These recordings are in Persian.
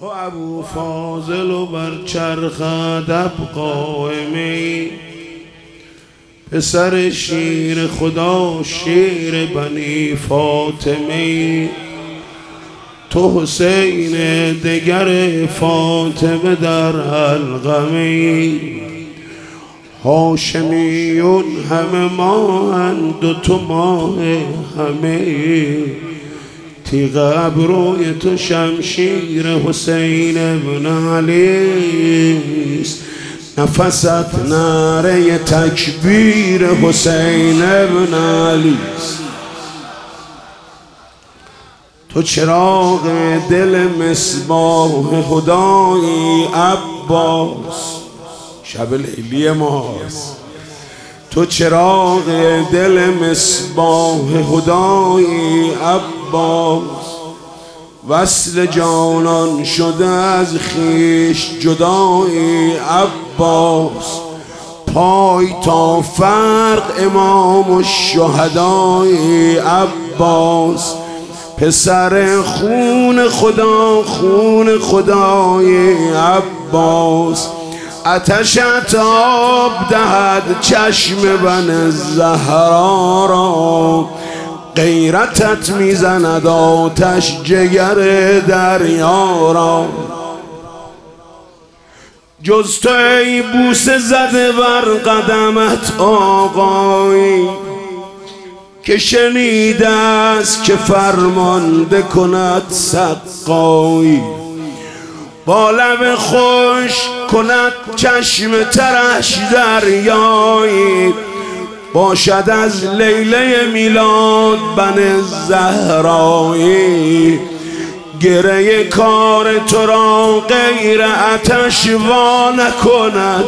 تو ابو فاضل و بر چرخ ادب قائمی. پسر شیر خدا شیر بنی فاطمی. تو حسین دگر فاطمه در القمی هاشمیون همه ما و تو ماه همه تیغ ابروی تو شمشیر حسین ابن علیست نفست نره تکبیر حسین ابن علیست تو چراغ دل مصباح خدایی عباس. شب لیلی ماست. تو چراغ دل مصباح عباس. وصل جانان شده از خیش جدایی عباس. پای تا فرق امام و شهدای عباس. پسر خون خدا خون خدای عباس. اتشت آب دهد چشم بن زهرا را. غیرتت می‌زند آتش جگر دریا را. جز تو ای بوسه زده بر قدمت آقایی که شنیده است که فرمانده کند سقایی با لب خوش کند چشم ترش دریایی. باشد از لیله میلاد بن زهرایی. گره کار تو را غیر اتش وا نکند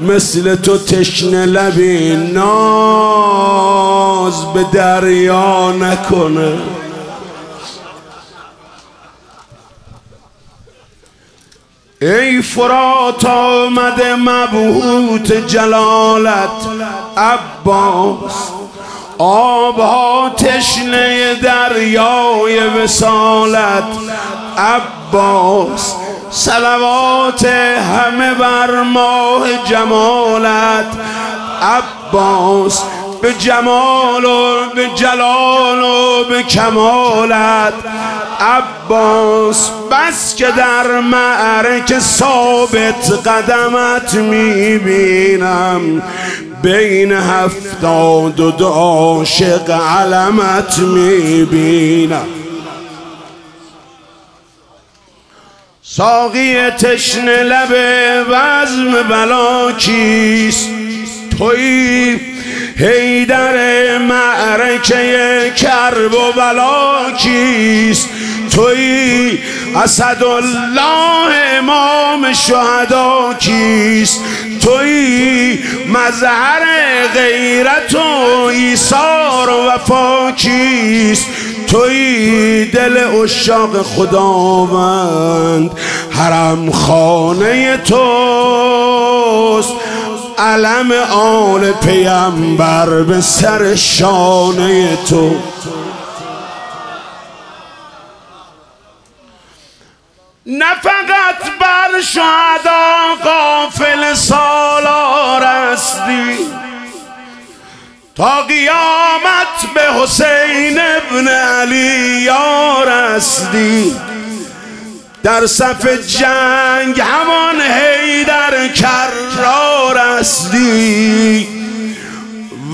مثل تو تشنه لبی ناز به دریا نکنه ای فرات آمده مبهوت جلالت عباس آبها تشنه دریای وسالت عباس سلوات همه بر ماه جمالت. عباس به جمال و به جلال و به کمالت. عباس بس که در معرک ثابت قدمت می‌بینم. بین هفتاد و دو عاشق علمت می‌بینم. ساقی تشن لب وزم بلا کیست؟ توی هیدر معرکه کرب و بلا کیست؟ توی الله امام شهدا کیست؟ توی مظهر غیرت و ایثار و وفا توی دل اشاق خداوند حرم خانه توست. علم آل پیمبر به سر شانه تو. نه فقط بر شهدا تا قیامت به حسین ابن علی یار هستی در صف جنگ همان حیدر کرار هستی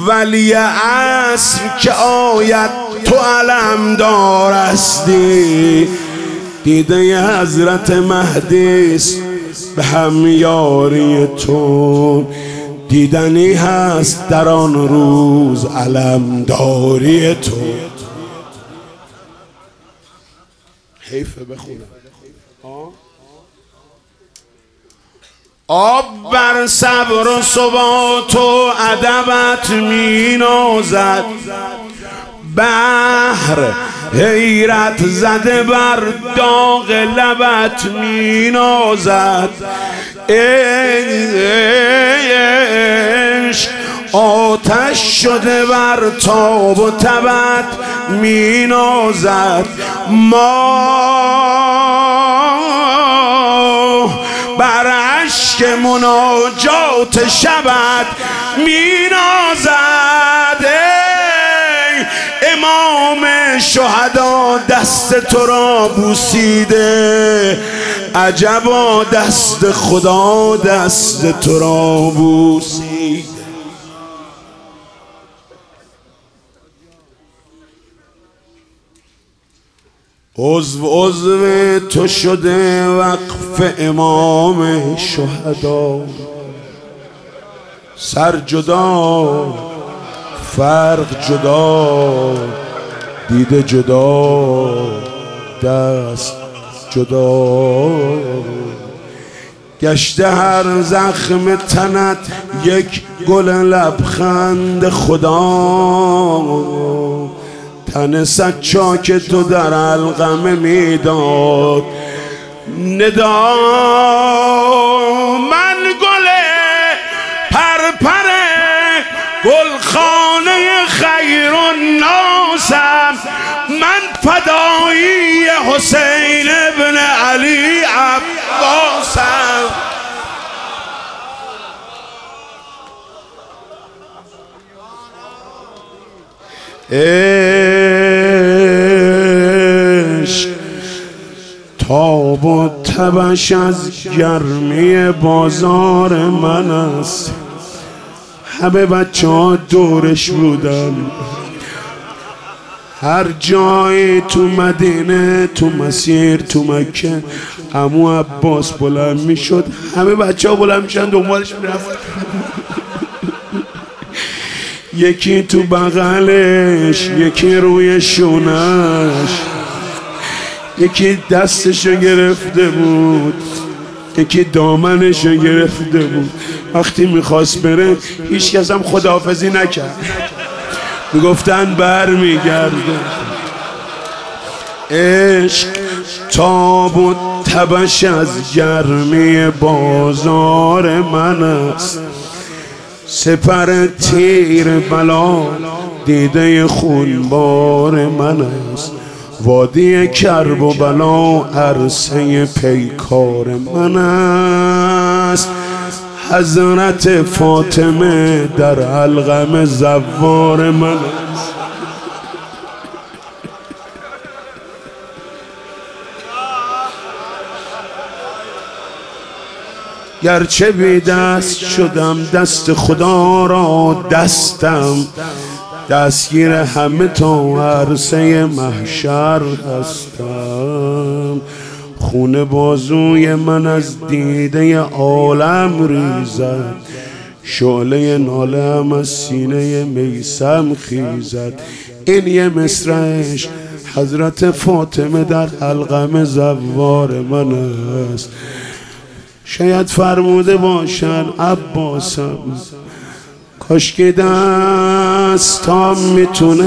ولی عصر که آید تو علم دار هستی دیده حضرت مهدیس به همیاری تو. دیدنی هست در آن روز علمداری تو. حیفه بخونم آب بر صبر و ثبات و ادبت می نازد. بحر حیرت زده بر داغ لبت می نازد عشق آتش شده بر تاب و تبت می نازد ما بر عشق مناجات شبت مینازد. امام شهدا دست تو را بوسیده. عجبا دست خدا دست تو را بوسیده. عضو عضو تو شده وقف امام شهدا. سر جدا فرق جدا. دیده جدا دست جدا. گشته هر زخم تنت یک گل لبخند خدا. تن سچاک تو در القمه می‌داد. ندا. من گل پرپر و ناسم من فدایی حسین ابن علی عباسم. عشق تاب و تبش از گرمی بازار من است. همه بچه ها دورش بودن. هر جایی تو مدینه تو مسیر تو مکه امو عباس بلند می‌شد. همه بچه ها بلند میشن دنبالش می‌رفت یکی تو بغلش یکی روی شونش. یکی دستشو گرفته بود یکی دامنشو گرفته بود. وقتی می‌خواست بره هیچ کس هم خداحافظی نکرد. می‌گفتن بر میگرده عشق تاب و تبش از گرمی بازار من است. سپر تیر بلا دیده خونبار من است. وادی کرب و بلا عرصه پیکار من است. حضرت فاطمه در علقم زوار من است. گرچه بی دست شدم دست خدا را دستم. دستگیر همه تا عرصه محشر هستم. خون بازوی من از دیده عالم ریزد. شعله نالم از سینه میسم خیزد. این یه مصرش حضرت فاطمه در حلقم زوار من است. شاید فرموده باشن عباسم کاش که دستام می‌تونست.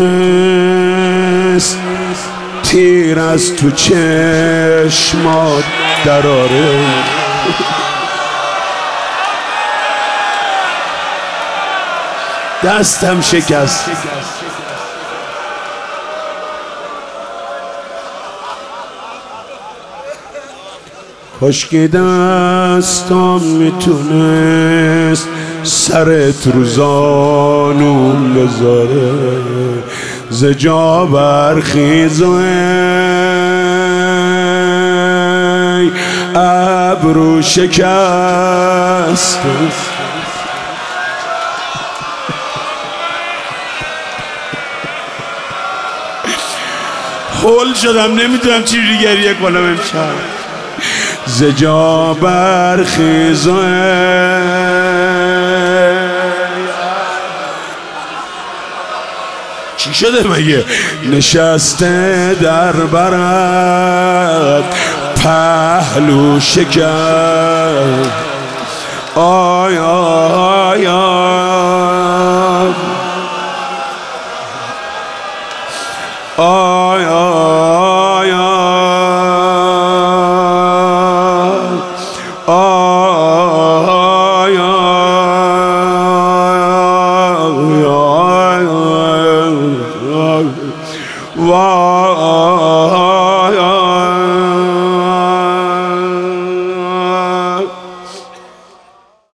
تیر از تو چشمات دراره دستم شکست. کاش که دستام می‌تونست سرت رو زانون بذاره. زجا برخیز ابرو شکست. هول شدم نمی‌دونم چی گریه کنم امشب. زجا برخیز چی شده مگه؟ نشسته در برد پهلو شکر آی آی آی.